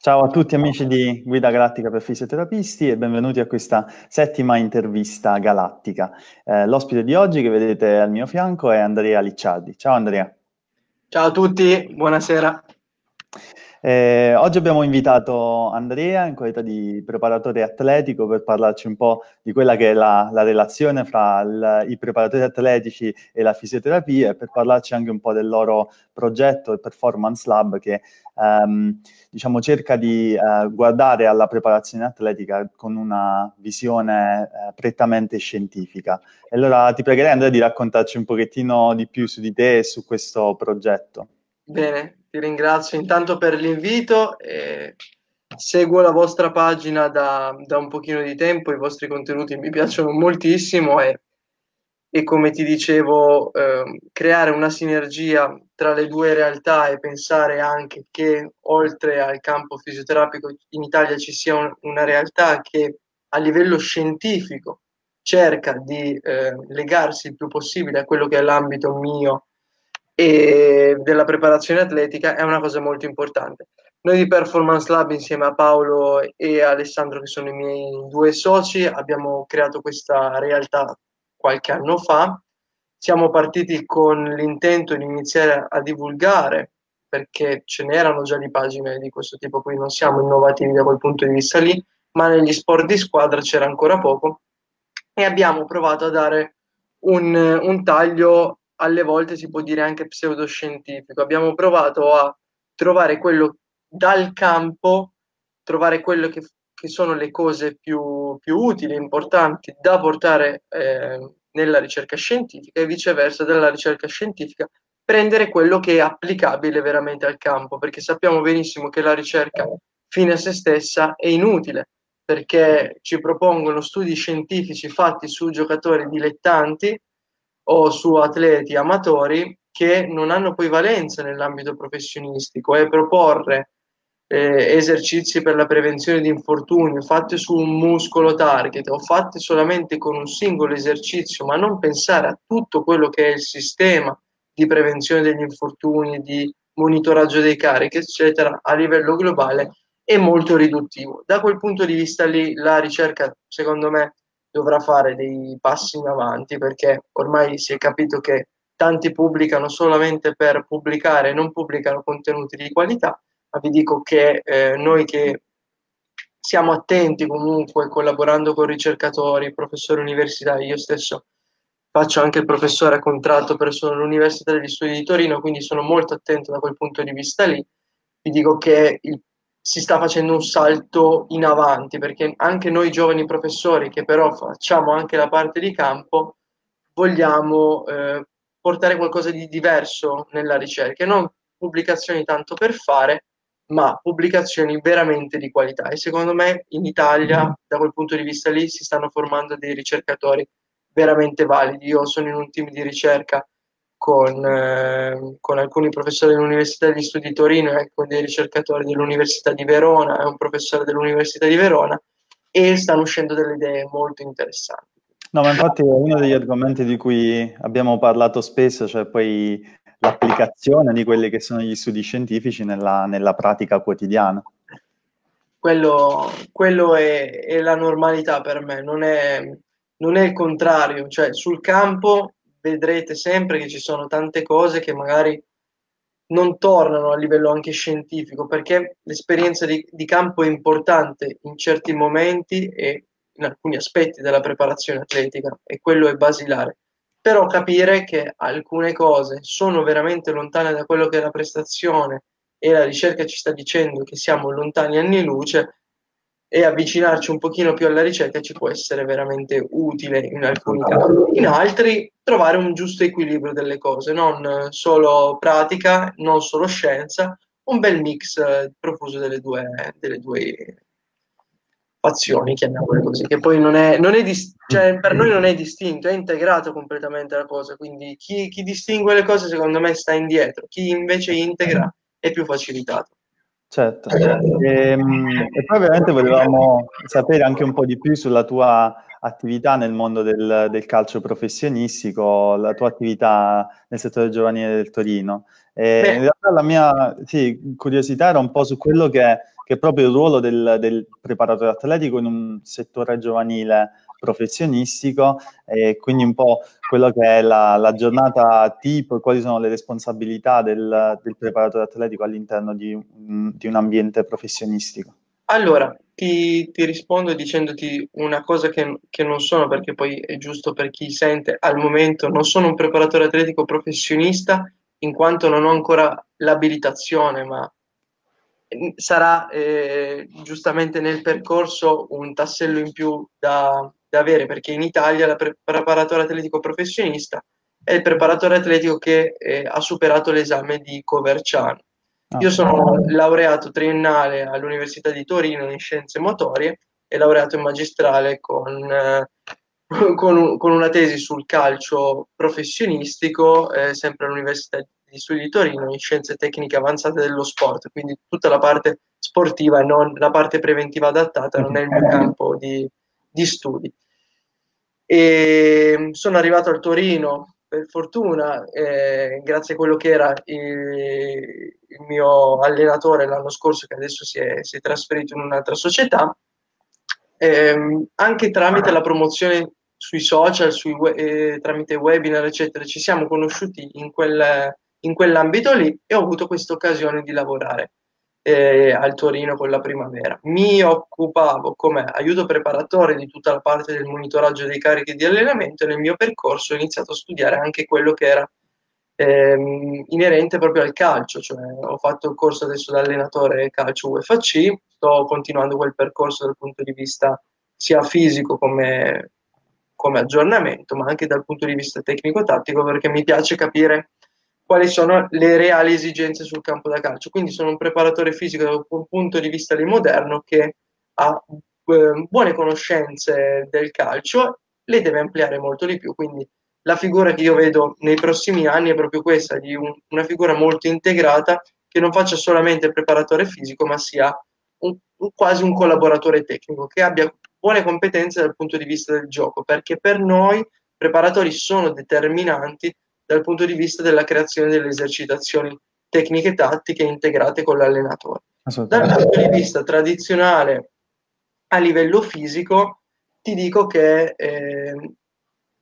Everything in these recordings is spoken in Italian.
Ciao a tutti amici di Guida Galattica per Fisioterapisti e benvenuti a questa settima intervista galattica. Eh, l'ospite di oggi che vedete al mio fianco è Andrea Licciardi. Ciao Andrea. Ciao a tutti, buonasera. Eh, oggi abbiamo invitato Andrea in qualità di preparatore atletico per parlarci un po' di quella che è la, la relazione fra il, i preparatori atletici e la fisioterapia e per parlarci anche un po' del loro progetto, il Performance Lab, che ehm, diciamo, cerca di eh, guardare alla preparazione atletica con una visione eh, prettamente scientifica. E allora ti pregherei Andrea di raccontarci un pochettino di più su di te e su questo progetto. Bene, ti ringrazio intanto per l'invito. E seguo la vostra pagina da, da, un pochino di tempo, i vostri contenuti mi piacciono moltissimo e, e come ti dicevo, eh, creare una sinergia tra le due realtà e pensare anche che oltre al campo fisioterapico in Italia ci sia un, una realtà che a livello scientifico cerca di eh, legarsi il più possibile a quello che è l'ambito mio e della preparazione atletica è una cosa molto importante. Noi di Performance Lab insieme a Paolo e Alessandro, che sono i miei due soci, abbiamo creato questa realtà qualche anno fa. Siamo partiti con l'intento di iniziare a divulgare, perché ce n'erano già di pagine di questo tipo, quindi non siamo innovativi da quel punto di vista lì, ma negli sport di squadra c'era ancora poco e abbiamo provato a dare un, un taglio alle volte si può dire anche pseudoscientifico. Abbiamo provato a trovare quello dal campo, trovare quello che, che sono le cose più, più, utili, importanti da portare eh, nella ricerca scientifica e viceversa dalla ricerca scientifica prendere quello che è applicabile veramente al campo, perché sappiamo benissimo che la ricerca fine a se stessa è inutile, perché ci propongono studi scientifici fatti su giocatori dilettanti o su atleti amatori che non hanno poi valenza nell'ambito professionistico e proporre eh, esercizi per la prevenzione di infortuni fatti su un muscolo target o fatti solamente con un singolo esercizio, ma non pensare a tutto quello che è il sistema di prevenzione degli infortuni, di monitoraggio dei carichi, eccetera, a livello globale è molto riduttivo. Da quel punto di vista lì la ricerca, secondo me, dovrà fare dei passi in avanti perché ormai si è capito che tanti pubblicano solamente per pubblicare, non pubblicano contenuti di qualità, ma vi dico che eh, noi che siamo attenti comunque collaborando con ricercatori, professori universitari, io stesso faccio anche il professore a contratto presso l'Università degli Studi di Torino, quindi sono molto attento da quel punto di vista lì. Vi dico che il si sta facendo un salto in avanti, perché anche noi giovani professori, che però facciamo anche la parte di campo, vogliamo eh, portare qualcosa di diverso nella ricerca, non pubblicazioni tanto per fare, ma pubblicazioni veramente di qualità. E secondo me in Italia, da quel punto di vista lì, si stanno formando dei ricercatori veramente validi. Io sono in un team di ricerca con, eh, con, alcuni professori dell'Università degli Studi di Torino e con dei ricercatori dell'Università di Verona e un professore dell'Università di Verona e stanno uscendo delle idee molto interessanti. No, ma infatti è uno degli argomenti di cui abbiamo parlato spesso, cioè poi l'applicazione di quelli che sono gli studi scientifici nella, nella pratica quotidiana. Quello, quello è, è, la normalità per me, non è, non è il contrario, cioè sul campo vedrete sempre che ci sono tante cose che magari non tornano a livello anche scientifico, perché l'esperienza di, di campo è importante in certi momenti e in alcuni aspetti della preparazione atletica e quello è basilare. Però capire che alcune cose sono veramente lontane da quello che è la prestazione e la ricerca ci sta dicendo che siamo lontani anni luce, e avvicinarci un pochino più alla ricerca ci può essere veramente utile in alcuni casi. In altri trovare un giusto equilibrio delle cose, non solo pratica, non solo scienza, un bel mix profuso delle due, delle due fazioni, chiamiamole così, che poi non è, non è dis- cioè, per noi non è distinto, è integrato completamente la cosa, quindi chi, chi distingue le cose secondo me sta indietro, chi invece integra è più facilitato. Certo, e, ehm, e, poi ovviamente volevamo sapere anche un po' di più sulla tua attività nel mondo del, del calcio professionistico, la tua attività nel settore giovanile del Torino. E in realtà la mia sì, curiosità era un po' su quello che, che è proprio il ruolo del, del preparatore atletico in un settore giovanile professionistico e quindi un po' quello che è la, la giornata tipo, quali sono le responsabilità del, del preparatore atletico all'interno di, di un ambiente professionistico. Allora, ti, ti, rispondo dicendoti una cosa che, che, non sono, perché poi è giusto per chi sente, al momento non sono un preparatore atletico professionista, in quanto non ho ancora l'abilitazione, ma sarà eh, giustamente nel percorso un tassello in più da, da avere, perché in Italia il pre- preparatore atletico professionista è il preparatore atletico che eh, ha superato l'esame di Coverciano. Ah. Io sono laureato triennale all'Università di Torino in scienze motorie e laureato in magistrale con, eh, con, con una tesi sul calcio professionistico, eh, sempre all'Università di Studi di Torino in scienze tecniche avanzate dello sport, quindi tutta la parte sportiva non la parte preventiva adattata non è il mio campo di, di studi. E sono arrivato al Torino per fortuna, eh, grazie a quello che era il, il, mio allenatore l'anno scorso, che adesso si è, si è trasferito in un'altra società, eh, anche tramite la promozione sui social, sui eh, tramite webinar, eccetera, ci siamo conosciuti in, quel, in quell'ambito lì e ho avuto questa occasione di lavorare eh, al Torino con la primavera. Mi occupavo come aiuto preparatore di tutta la parte del monitoraggio dei carichi di allenamento e nel mio percorso ho iniziato a studiare anche quello che era ehm, inerente proprio al calcio, cioè ho fatto il corso adesso da allenatore calcio UFC, sto continuando quel percorso dal punto di vista sia fisico come, come aggiornamento, ma anche dal punto di vista tecnico-tattico perché mi piace capire quali sono le reali esigenze sul campo da calcio. Quindi sono un preparatore fisico da un punto di vista di moderno che ha eh, buone conoscenze del calcio, le deve ampliare molto di più. Quindi la figura che io vedo nei prossimi anni è proprio questa, di un, una figura molto integrata che non faccia solamente il preparatore fisico, ma sia un, un, quasi un collaboratore tecnico, che abbia buone competenze dal punto di vista del gioco, perché per noi preparatori sono determinanti dal punto di vista della creazione delle esercitazioni tecniche e tattiche integrate con l'allenatore. Dal punto di vista tradizionale a livello fisico, ti dico che eh,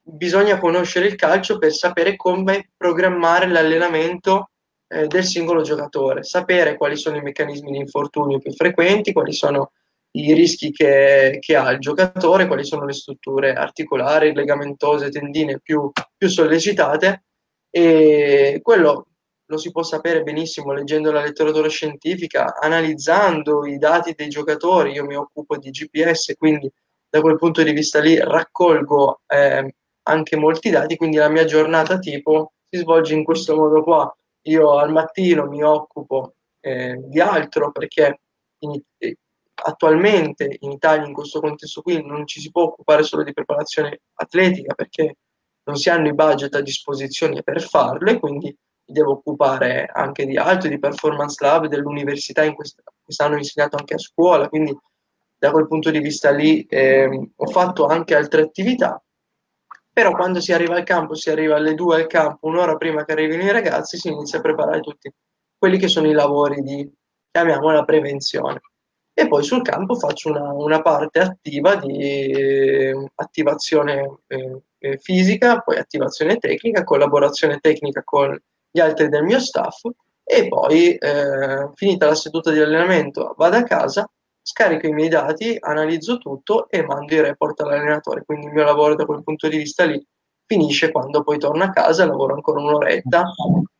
bisogna conoscere il calcio per sapere come programmare l'allenamento eh, del singolo giocatore, sapere quali sono i meccanismi di infortunio più frequenti, quali sono i rischi che, che, ha il giocatore, quali sono le strutture articolari, legamentose, tendine più, più sollecitate e quello lo si può sapere benissimo leggendo la letteratura scientifica, analizzando i dati dei giocatori. Io mi occupo di GPS, quindi da quel punto di vista lì raccolgo eh, anche molti dati, quindi la mia giornata tipo si svolge in questo modo qua. Io al mattino mi occupo eh, di altro perché in, eh, attualmente in Italia in questo contesto qui non ci si può occupare solo di preparazione atletica perché non si hanno i budget a disposizione per farlo e quindi mi devo occupare anche di altro, di performance lab, dell'università, in quest- quest'anno insegnato anche a scuola, quindi da quel punto di vista lì eh, ho fatto anche altre attività, però quando si arriva al campo, si arriva alle due al campo, un'ora prima che arrivino i ragazzi, si inizia a preparare tutti quelli che sono i lavori di, chiamiamola prevenzione. E poi sul campo faccio una, una parte attiva di eh, attivazione eh, eh, fisica, poi attivazione tecnica, collaborazione tecnica con gli altri del mio staff e poi eh, finita la seduta di allenamento vado a casa, scarico i miei dati, analizzo tutto e mando i report all'allenatore. Quindi il mio lavoro da quel punto di vista lì finisce quando poi torno a casa, lavoro ancora un'oretta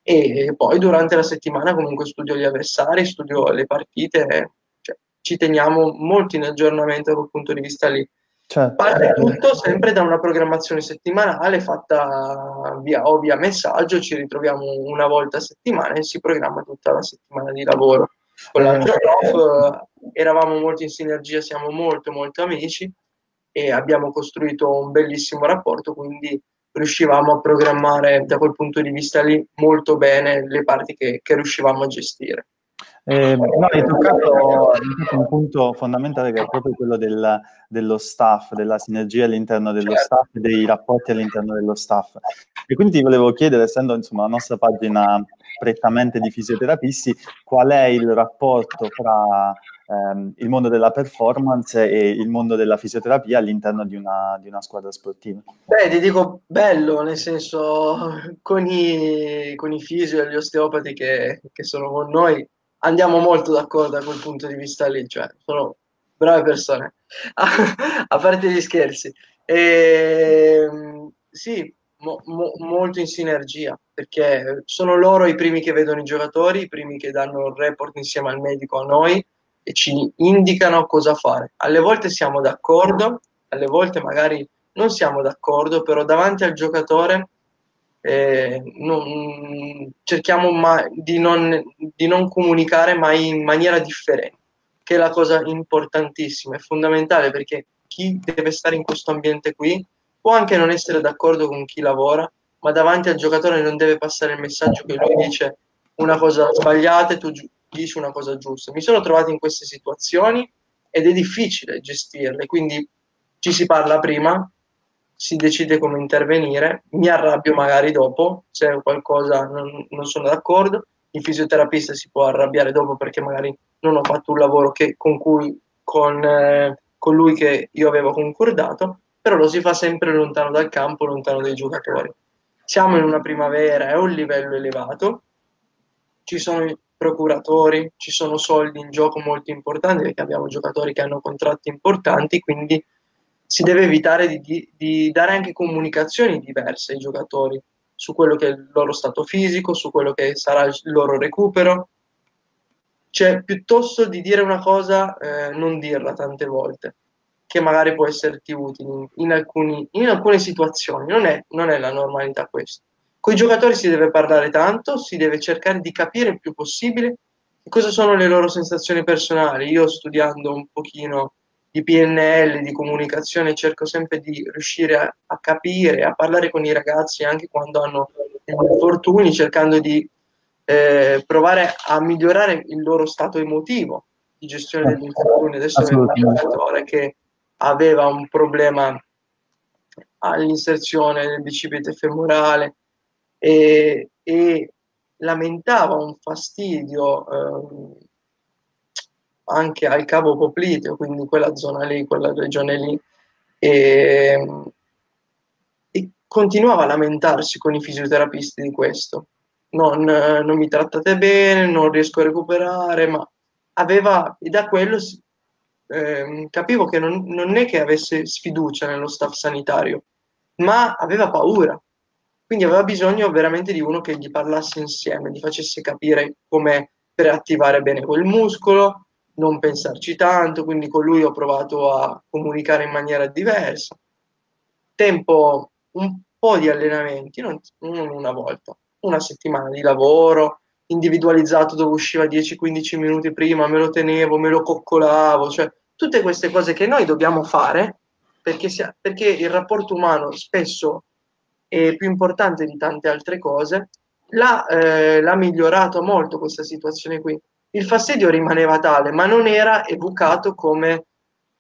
e poi durante la settimana comunque studio gli avversari, studio le partite, cioè, ci teniamo molto in aggiornamento da quel punto di vista lì. Certo. Parte tutto sempre da una programmazione settimanale fatta via, o via messaggio, ci ritroviamo una volta a settimana e si programma tutta la settimana di lavoro. Con l'altro prof eh, eravamo molto in sinergia, siamo molto molto amici e abbiamo costruito un bellissimo rapporto, quindi riuscivamo a programmare da quel punto di vista lì molto bene le parti che, che riuscivamo a gestire. Eh, no, hai toccato, un punto fondamentale che è proprio quello del, dello staff, della sinergia all'interno dello certo. staff, dei rapporti all'interno dello staff. E quindi ti volevo chiedere, essendo insomma la nostra pagina prettamente di fisioterapisti, qual è il rapporto fra ehm, il mondo della performance e il mondo della fisioterapia all'interno di una, di una squadra sportiva? Beh, ti dico bello, nel senso con i, con i fisio e gli osteopati che, che sono con noi andiamo molto d'accordo da quel punto di vista lì, cioè sono brave persone, a parte gli scherzi. E, ehm, sì, mo, mo, molto in sinergia, perché sono loro i primi che vedono i giocatori, i primi che danno il report insieme al medico a noi e ci indicano cosa fare. Alle volte siamo d'accordo, alle volte magari non siamo d'accordo, però davanti al giocatore eh, non, cerchiamo ma, di, non, di non comunicare mai in maniera differente, che è la cosa importantissima, è fondamentale perché chi deve stare in questo ambiente qui può anche non essere d'accordo con chi lavora, ma davanti al giocatore non deve passare il messaggio che lui dice una cosa sbagliata e tu dici una cosa giusta. Mi sono trovato in queste situazioni ed è difficile gestirle, quindi ci si parla prima, si decide come intervenire, mi arrabbio magari dopo, se qualcosa non, non sono d'accordo, il fisioterapista si può arrabbiare dopo perché magari non ho fatto un lavoro che, con, cui, con, eh, con lui che io avevo concordato, però lo si fa sempre lontano dal campo, lontano dai giocatori. Siamo in una primavera, è un livello elevato, ci sono i procuratori, ci sono soldi in gioco molto importanti perché abbiamo giocatori che hanno contratti importanti, quindi si deve evitare di, di, di, dare anche comunicazioni diverse ai giocatori su quello che è il loro stato fisico, su quello che sarà il loro recupero. Cioè, piuttosto di dire una cosa, eh, non dirla tante volte, che magari può esserti utile in, in, alcuni, in alcune situazioni. Non è, non è la normalità questo. Con i giocatori si deve parlare tanto, si deve cercare di capire il più possibile cosa sono le loro sensazioni personali. Io studiando un pochino di PNL, di comunicazione, cerco sempre di riuscire a, a capire, a parlare con i ragazzi anche quando hanno degli infortuni, cercando di eh, provare a migliorare il loro stato emotivo di gestione degli infortuni. Adesso abbiamo un giocatore che aveva un problema all'inserzione del bicipite femorale e, e lamentava un fastidio eh, anche al Cavo Popliteo, quindi quella zona lì, quella regione lì, e, e continuava a lamentarsi con i fisioterapisti di questo. Non, non, mi trattate bene, non riesco a recuperare, ma aveva, e da quello eh, capivo che non, non, è che avesse sfiducia nello staff sanitario, ma aveva paura. Quindi aveva bisogno veramente di uno che gli parlasse insieme, gli facesse capire come per attivare bene quel muscolo, non pensarci tanto, quindi con lui ho provato a comunicare in maniera diversa. Tempo, un po' di allenamenti, non, una volta, una settimana di lavoro individualizzato dove usciva 10-15 minuti prima, me lo tenevo, me lo coccolavo, cioè tutte queste cose che noi dobbiamo fare perché, sia, perché il rapporto umano spesso è più importante di tante altre cose, l'ha, eh, l'ha migliorato molto questa situazione qui il fastidio rimaneva tale, ma non era evocato come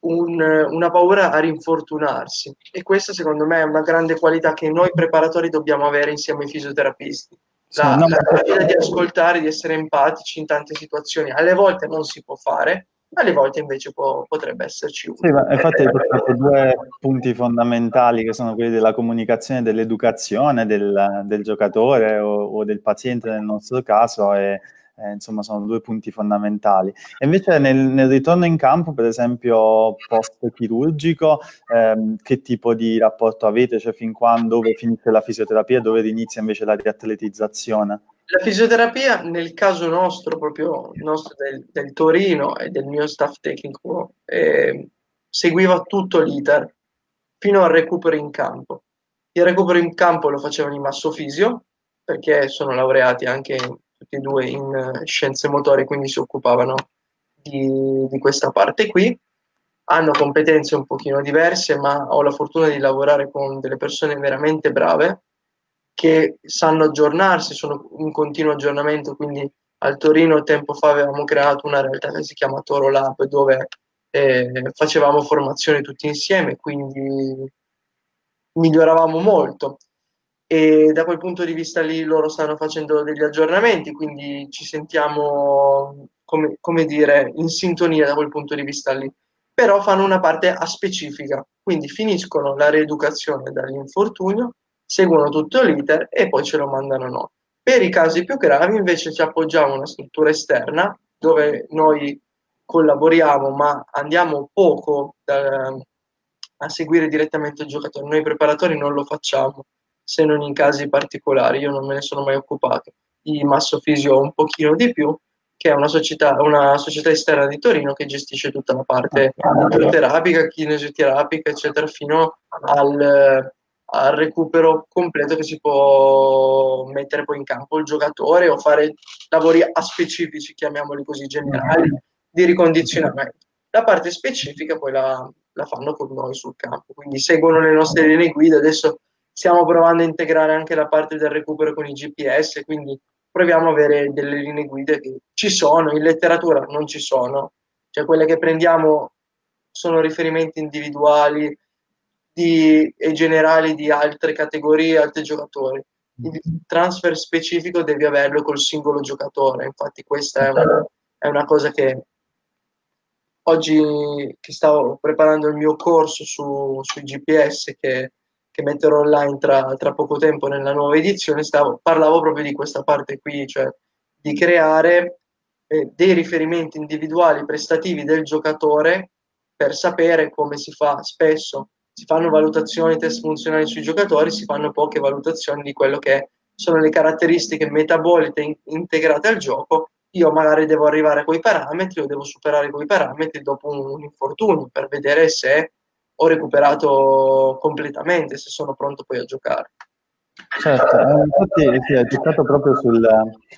un, una paura a rinfortunarsi. E questa, secondo me, è una grande qualità che noi preparatori dobbiamo avere insieme ai fisioterapisti. La, la capacità di ascoltare, di essere empatici in tante situazioni. Alle volte non si può fare, alle volte invece può, potrebbe esserci uno. Sì, ma infatti hai portato due punti fondamentali che sono quelli della comunicazione, dell'educazione del, del giocatore o, o, del paziente nel nostro caso e eh, insomma sono due punti fondamentali. E invece nel, nel, ritorno in campo, per esempio post-chirurgico, ehm, che tipo di rapporto avete? Cioè fin quando, dove finisce la fisioterapia, dove inizia invece la riatletizzazione? La fisioterapia nel caso nostro, proprio nostro del, del Torino e del mio staff tecnico, eh, seguiva tutto l'iter fino al recupero in campo. Il recupero in campo lo facevano i massofisio, perché sono laureati anche tutti e due in eh, scienze motorie, quindi si occupavano di, di questa parte qui. Hanno competenze un pochino diverse, ma ho la fortuna di lavorare con delle persone veramente brave che sanno aggiornarsi, sono in continuo aggiornamento, quindi al Torino tempo fa avevamo creato una realtà che si chiama Toro Lab dove eh, facevamo formazione tutti insieme, quindi miglioravamo molto. E da quel punto di vista lì loro stanno facendo degli aggiornamenti, quindi ci sentiamo, come, come dire, in sintonia da quel punto di vista lì. Però fanno una parte a specifica, quindi finiscono la rieducazione dall'infortunio, seguono tutto l'iter e poi ce lo mandano noi. Per i casi più gravi invece ci appoggiamo a una struttura esterna dove noi collaboriamo ma andiamo poco da, a seguire direttamente il giocatore. Noi preparatori non lo facciamo se non in casi particolari, io non me ne sono mai occupato. I Masso Fisio un pochino di più, che è una società, una società esterna di Torino che gestisce tutta la parte terapica, kinesioterapica, eccetera, fino al, al recupero completo che si può mettere poi in campo il giocatore o fare lavori aspecifici, chiamiamoli così generali, di ricondizionamento. La parte specifica poi la, la fanno con noi sul campo, quindi seguono le nostre linee guida. Adesso stiamo provando a integrare anche la parte del recupero con i GPS, quindi proviamo a avere delle linee guida che ci sono, in letteratura non ci sono, cioè quelle che prendiamo sono riferimenti individuali di, e generali di altre categorie, altri giocatori. Il transfer specifico devi averlo col singolo giocatore, infatti questa è una, è una cosa che oggi che stavo preparando il mio corso su, sui GPS che che metterò online tra, tra poco tempo nella nuova edizione, stavo, parlavo proprio di questa parte qui, cioè di creare eh, dei riferimenti individuali prestativi del giocatore per sapere come si fa spesso. Si fanno valutazioni, test funzionali sui giocatori, si fanno poche valutazioni di quello che sono le caratteristiche metabolite in- integrate al gioco. Io magari devo arrivare a quei parametri o devo superare quei parametri dopo un, un infortunio per vedere se ho recuperato completamente se sono pronto poi a giocare. Certo, eh, infatti sì, hai toccato proprio sul,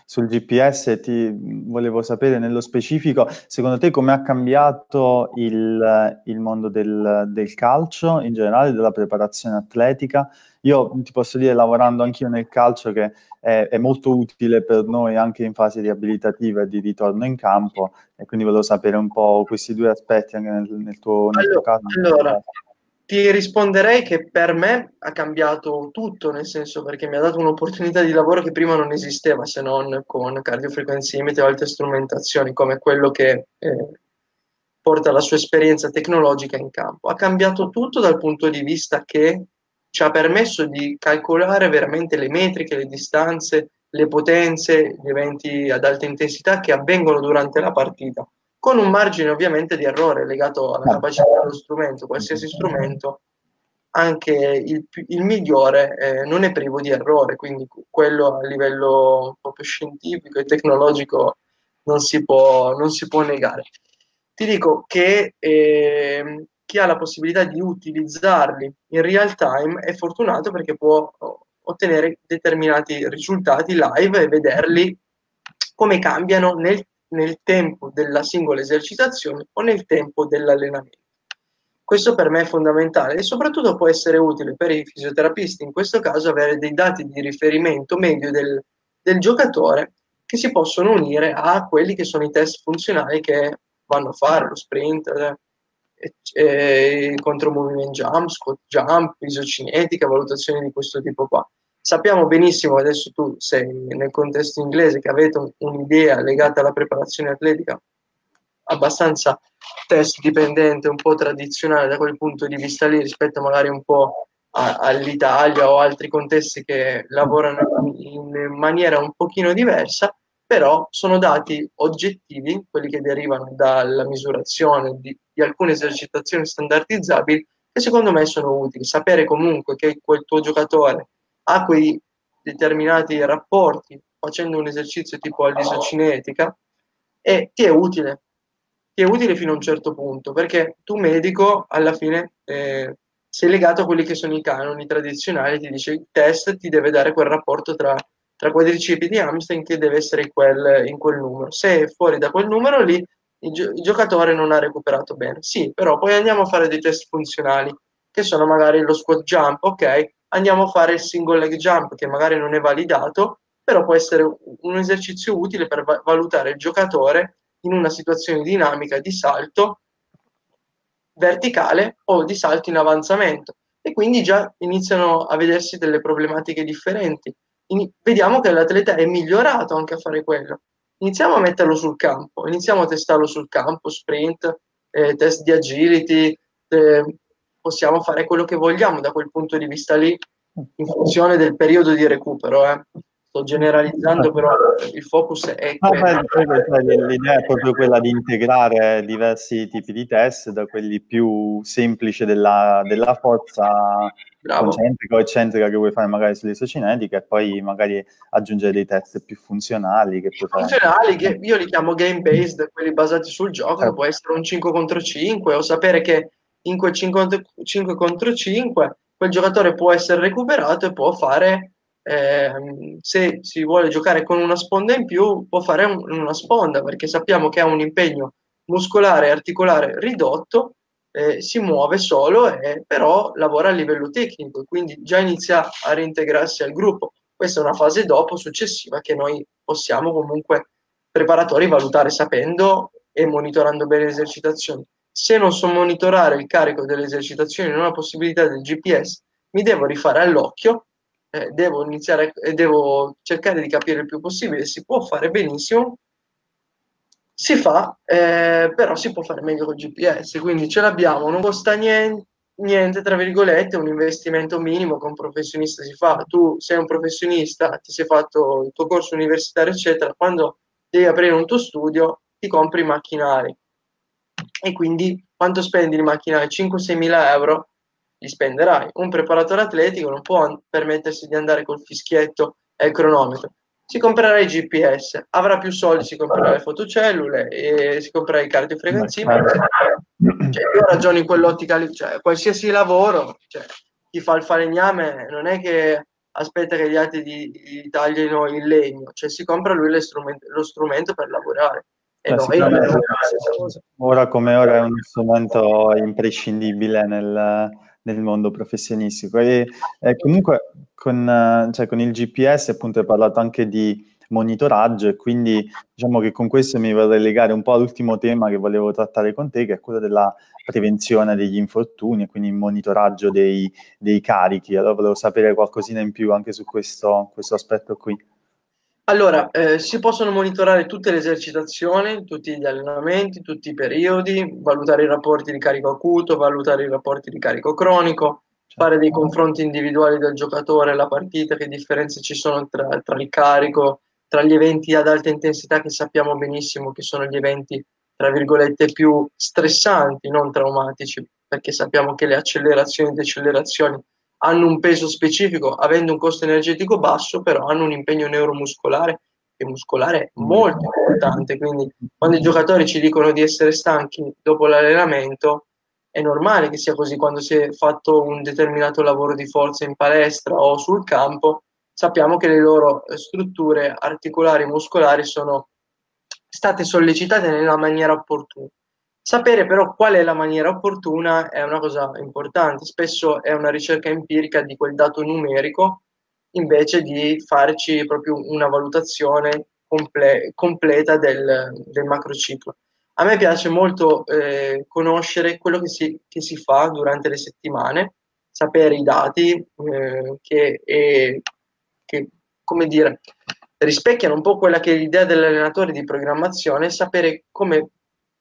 sul GPS, ti volevo sapere nello specifico, secondo te come ha cambiato il, il mondo del, del, calcio, in generale della preparazione atletica? Io ti posso dire, lavorando anch'io nel calcio, che è, è molto utile per noi anche in fase riabilitativa e di ritorno in campo, e quindi volevo sapere un po' questi due aspetti anche nel, nel, tuo, nel allora, tuo caso. Allora, ti risponderei che per me ha cambiato tutto, nel senso perché mi ha dato un'opportunità di lavoro che prima non esisteva se non con cardiofrequenzimetri o altre strumentazioni, come quello che eh, porta la sua esperienza tecnologica in campo. Ha cambiato tutto dal punto di vista che ci ha permesso di calcolare veramente le metriche, le distanze, le potenze, gli eventi ad alta intensità che avvengono durante la partita con un margine ovviamente di errore legato alla capacità dello strumento, qualsiasi strumento, anche il, il migliore eh, non è privo di errore, quindi quello a livello proprio scientifico e tecnologico non si può, non si può negare. Ti dico che eh, chi ha la possibilità di utilizzarli in real time è fortunato perché può ottenere determinati risultati live e vederli come cambiano nel nel tempo della singola esercitazione o nel tempo dell'allenamento. Questo per me è fondamentale e soprattutto può essere utile per i fisioterapisti, in questo caso avere dei dati di riferimento medio del, del giocatore che si possono unire a quelli che sono i test funzionali che vanno a fare, lo sprint, eh, eh, contro movement jump, squat jump, isocinetica, valutazioni di questo tipo qua. Sappiamo benissimo, adesso tu sei nel contesto inglese, che avete un'idea legata alla preparazione atletica abbastanza test dipendente, un po' tradizionale da quel punto di vista lì rispetto magari un po' a, all'Italia o altri contesti che lavorano in, maniera un pochino diversa, però sono dati oggettivi, quelli che derivano dalla misurazione di, di alcune esercitazioni standardizzabili, che secondo me sono utili. Sapere comunque che quel tuo giocatore ha quei determinati rapporti facendo un esercizio tipo all'isocinetica e ti è utile, ti è utile fino a un certo punto perché tu medico alla fine eh, sei legato a quelli che sono i canoni tradizionali, ti dice il test ti deve dare quel rapporto tra, tra quadricipi di Hamilton che deve essere quel, in quel numero. Se è fuori da quel numero lì il, gio- il giocatore non ha recuperato bene. Sì, però poi andiamo a fare dei test funzionali che sono magari lo squat jump, ok? Andiamo a fare il single leg jump che magari non è validato, però può essere un esercizio utile per valutare il giocatore in una situazione dinamica di salto verticale o di salto in avanzamento. E quindi già iniziano a vedersi delle problematiche differenti. In, vediamo che l'atleta è migliorato anche a fare quello. Iniziamo a metterlo sul campo, iniziamo a testarlo sul campo, sprint, eh, test di agility, eh, possiamo fare quello che vogliamo da quel punto di vista lì, in funzione del periodo di recupero. Eh. Sto generalizzando, però il focus è ah, beh, l'idea è proprio quella di integrare diversi tipi di test, da quelli più semplici della, della forza Bravo. concentrica o eccentrica che vuoi fare magari sull'isocinetica e poi magari aggiungere dei test più funzionali. Che puoi funzionali, che io li chiamo game based, quelli basati sul gioco, eh. può essere un 5 contro 5 o sapere che in quel 5, 5 contro 5 quel giocatore può essere recuperato e può fare eh, se si vuole giocare con una sponda in più, può fare un, una sponda perché sappiamo che ha un impegno muscolare e articolare ridotto, eh, si muove solo, e, però lavora a livello tecnico, quindi già inizia a reintegrarsi al gruppo. Questa è una fase dopo, successiva, che noi possiamo comunque preparatori valutare sapendo e monitorando bene le esercitazioni. Se non so monitorare il carico delle esercitazioni non ho possibilità del GPS, mi devo rifare all'occhio eh, devo iniziare e devo cercare di capire il più possibile, si può fare benissimo, si fa, eh, però si può fare meglio con GPS, quindi ce l'abbiamo, non costa niente, niente, tra virgolette, un investimento minimo che un professionista si fa. Tu sei un professionista, ti sei fatto il tuo corso universitario, eccetera, quando devi aprire un tuo studio, ti compri i macchinari. E quindi quanto spendi i macchinari? 5-6 mila euro li spenderai. Un preparatore atletico non può permettersi di andare col fischietto e il cronometro. Si comprerà il GPS, avrà più soldi, si comprerà le fotocellule e si comprerà il cardiofrequenzimetro. Cioè, io ragiono in quell'ottica lì, cioè, qualsiasi lavoro, cioè, chi fa il falegname non è che aspetta che gli altri gli, gli taglino il legno, cioè si compra lui lo strumento per lavorare. E noi, ora come ora è uno strumento imprescindibile nel, nel mondo professionistico. E eh, comunque con, cioè, con, il GPS appunto hai parlato anche di monitoraggio e quindi diciamo che con questo mi vorrei legare un po' all'ultimo tema che volevo trattare con te, che è quello della prevenzione degli infortuni e quindi il monitoraggio dei, dei carichi. Allora volevo sapere qualcosina in più anche su questo, questo aspetto qui. Allora, eh, si possono monitorare tutte le esercitazioni, tutti gli allenamenti, tutti i periodi, valutare i rapporti di carico acuto, valutare i rapporti di carico cronico, fare dei confronti individuali del giocatore alla partita, che differenze ci sono tra, tra il carico, tra gli eventi ad alta intensità che sappiamo benissimo che sono gli eventi, tra virgolette, più stressanti, non traumatici, perché sappiamo che le accelerazioni e decelerazioni hanno un peso specifico, avendo un costo energetico basso, però hanno un impegno neuromuscolare e muscolare molto importante. Quindi quando i giocatori ci dicono di essere stanchi dopo l'allenamento, è normale che sia così quando si è fatto un determinato lavoro di forza in palestra o sul campo, sappiamo che le loro strutture articolari e muscolari sono state sollecitate nella maniera opportuna. Sapere però qual è la maniera opportuna è una cosa importante, spesso è una ricerca empirica di quel dato numerico invece di farci proprio una valutazione comple- completa del, del macrociclo. A me piace molto eh, conoscere quello che si, che si, fa durante le settimane, sapere i dati eh, che, e, che, come dire, rispecchiano un po' quella che è l'idea dell'allenatore di programmazione, sapere come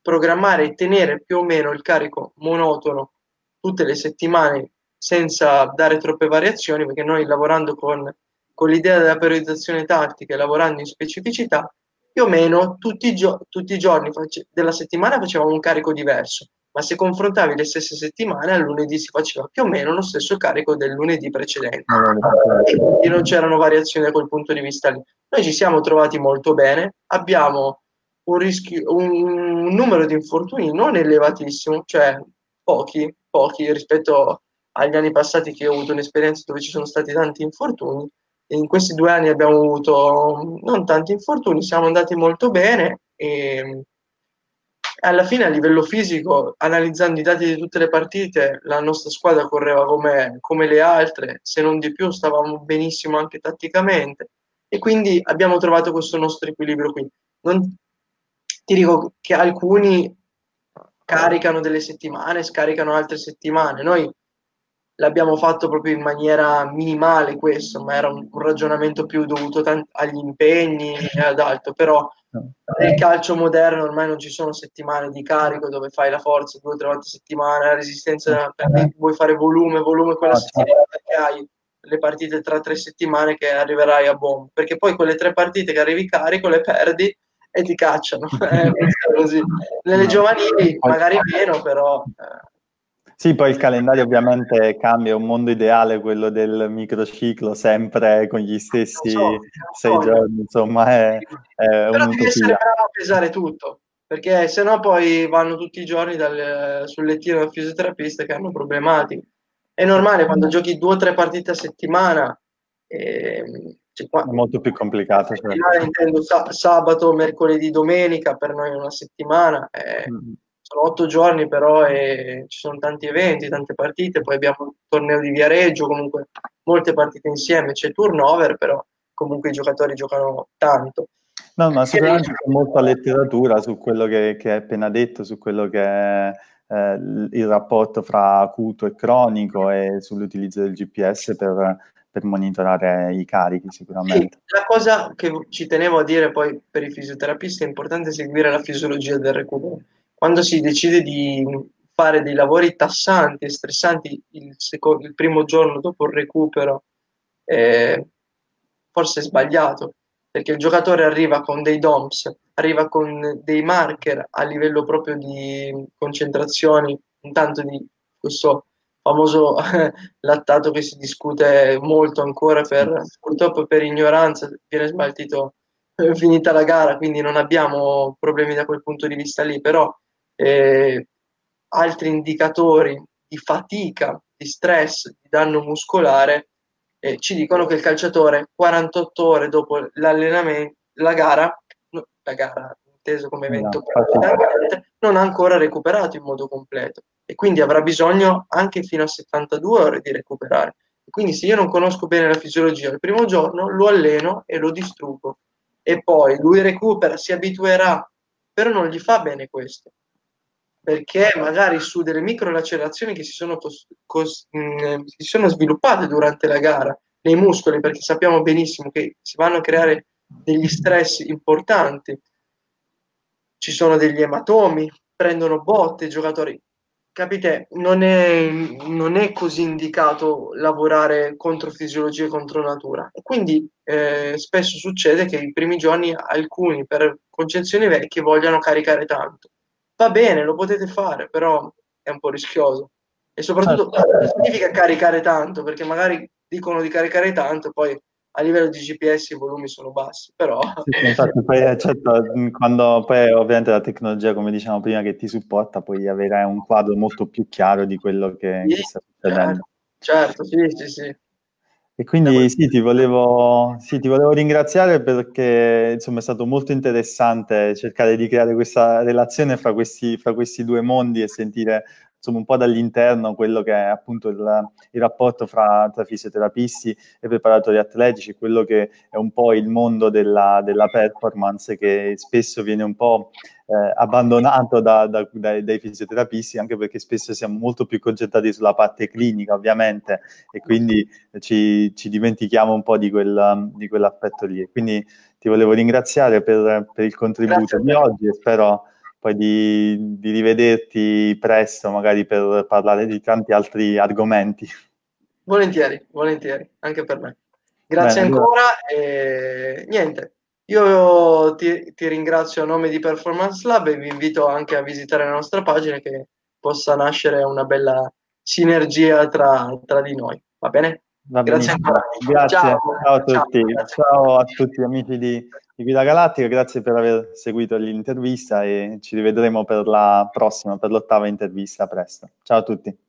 programmare e tenere più o meno il carico monotono tutte le settimane senza dare troppe variazioni, perché noi lavorando con, con l'idea della periodizzazione tattica e lavorando in specificità, più o meno tutti i, gio- tutti i giorni face- della settimana facevamo un carico diverso, ma se confrontavi le stesse settimane, al lunedì si faceva più o meno lo stesso carico del lunedì precedente. E quindi non c'erano variazioni da quel punto di vista lì. Noi ci siamo trovati molto bene, abbiamo un, rischio, un, numero di infortuni non elevatissimo, cioè pochi, pochi rispetto agli anni passati che ho avuto un'esperienza dove ci sono stati tanti infortuni. In questi due anni abbiamo avuto non tanti infortuni, siamo andati molto bene e alla fine a livello fisico, analizzando i dati di tutte le partite, la nostra squadra correva come, come le altre, se non di più stavamo benissimo anche tatticamente e quindi abbiamo trovato questo nostro equilibrio qui. Non, ti dico che alcuni caricano delle settimane, scaricano altre settimane. Noi l'abbiamo fatto proprio in maniera minimale questo, ma era un, un ragionamento più dovuto tant- agli impegni e ad altro, però nel calcio moderno ormai non ci sono settimane di carico dove fai la forza due o tre volte a settimana, la resistenza, vuoi fare volume, volume quella certo. settimana perché hai le partite tra tre settimane che arriverai a bomba, perché poi quelle tre partite che arrivi carico le perdi e ti cacciano. così. Nelle giovanili magari meno, però... Eh. Sì, poi il calendario ovviamente cambia, è un mondo ideale quello del microciclo, sempre con gli stessi so, sei so, giorni, insomma è, è Però devi essere bravo a pesare tutto, perché se no poi vanno tutti i giorni dal, sul lettino del fisioterapista che hanno problematiche. È normale quando giochi due o tre partite a settimana. Eh, cioè, è molto più complicato. Cioè. Intendo sabato, mercoledì, domenica, per noi è una settimana. Eh, mm-hmm. Sono otto giorni però e ci sono tanti eventi, tante partite, poi abbiamo il torneo di Viareggio, comunque molte partite insieme, c'è turnover, però comunque i giocatori giocano tanto. No, ma sicuramente c'è molta letteratura su quello che, che hai appena detto, su quello che è eh, il rapporto fra acuto e cronico e sull'utilizzo del GPS per, per monitorare i carichi sicuramente. Sì, la cosa che ci tenevo a dire poi per i fisioterapisti è importante seguire la fisiologia del recupero. Quando si decide di fare dei lavori tassanti e stressanti il, secondo, il primo giorno dopo il recupero, eh, forse è sbagliato, perché il giocatore arriva con dei DOMS, arriva con dei marker a livello proprio di concentrazioni, intanto di questo famoso lattato che si discute molto ancora per, purtroppo per ignoranza viene smaltito eh, finita la gara, quindi non abbiamo problemi da quel punto di vista lì, però eh, altri indicatori di fatica, di stress, di danno muscolare eh, ci dicono che il calciatore 48 ore dopo l'allenamento, la gara, la gara inteso come evento, no, non ha ancora recuperato in modo completo e quindi avrà bisogno anche fino a 72 ore di recuperare. Quindi se io non conosco bene la fisiologia, il primo giorno lo alleno e lo distruggo e poi lui recupera, si abituerà, però non gli fa bene questo perché magari su delle micro lacerazioni che si sono, cos- cos- mh, mm, si sono sviluppate durante la gara nei muscoli, perché sappiamo benissimo che si vanno a creare degli stress importanti, ci sono degli ematomi, prendono botte i giocatori. Capite, non è, non è così indicato lavorare contro fisiologia e contro natura. E quindi eh, spesso succede che i primi giorni alcuni per concezioni vecchie vogliano caricare tanto va bene, lo potete fare, però è un po' rischioso. E soprattutto certo. significa caricare tanto, perché magari dicono di caricare tanto, poi a livello di GPS i volumi sono bassi, però... Sì, infatti poi eh, certo, quando poi ovviamente la tecnologia, come diciamo prima, che ti supporta, poi avrai un quadro molto più chiaro di quello che, sì, che sta succedendo. Certo, certo, sì, sì, sì. E quindi sì ti, volevo, sì, ti volevo ringraziare perché insomma è stato molto interessante cercare di creare questa relazione fra questi, fra questi due mondi e sentire insomma un po' dall'interno quello che è appunto il, il rapporto fra, tra, fisioterapisti e preparatori atletici, quello che è un po' il mondo della, della performance che spesso viene un po' eh, abbandonato da, da, dai, dai, fisioterapisti, anche perché spesso siamo molto più concentrati sulla parte clinica, ovviamente, e quindi ci, ci dimentichiamo un po' di, quel, di quell'aspetto lì. E quindi ti volevo ringraziare per, per il contributo di oggi e spero poi di, di, rivederti presto, magari per parlare di tanti altri argomenti. Volentieri, volentieri, anche per me. Grazie Bene, ancora e niente, io ti, ti, ringrazio a nome di Performance Lab e vi invito anche a visitare la nostra pagina che possa nascere una bella sinergia tra, tra di noi. Va bene? Va grazie ancora. Grazie. Ciao. Ciao a tutti. Ciao, Ciao a tutti amici di, di Guida Galattica, grazie per aver seguito l'intervista e ci rivedremo per la prossima, per l'ottava intervista presto. Ciao a tutti.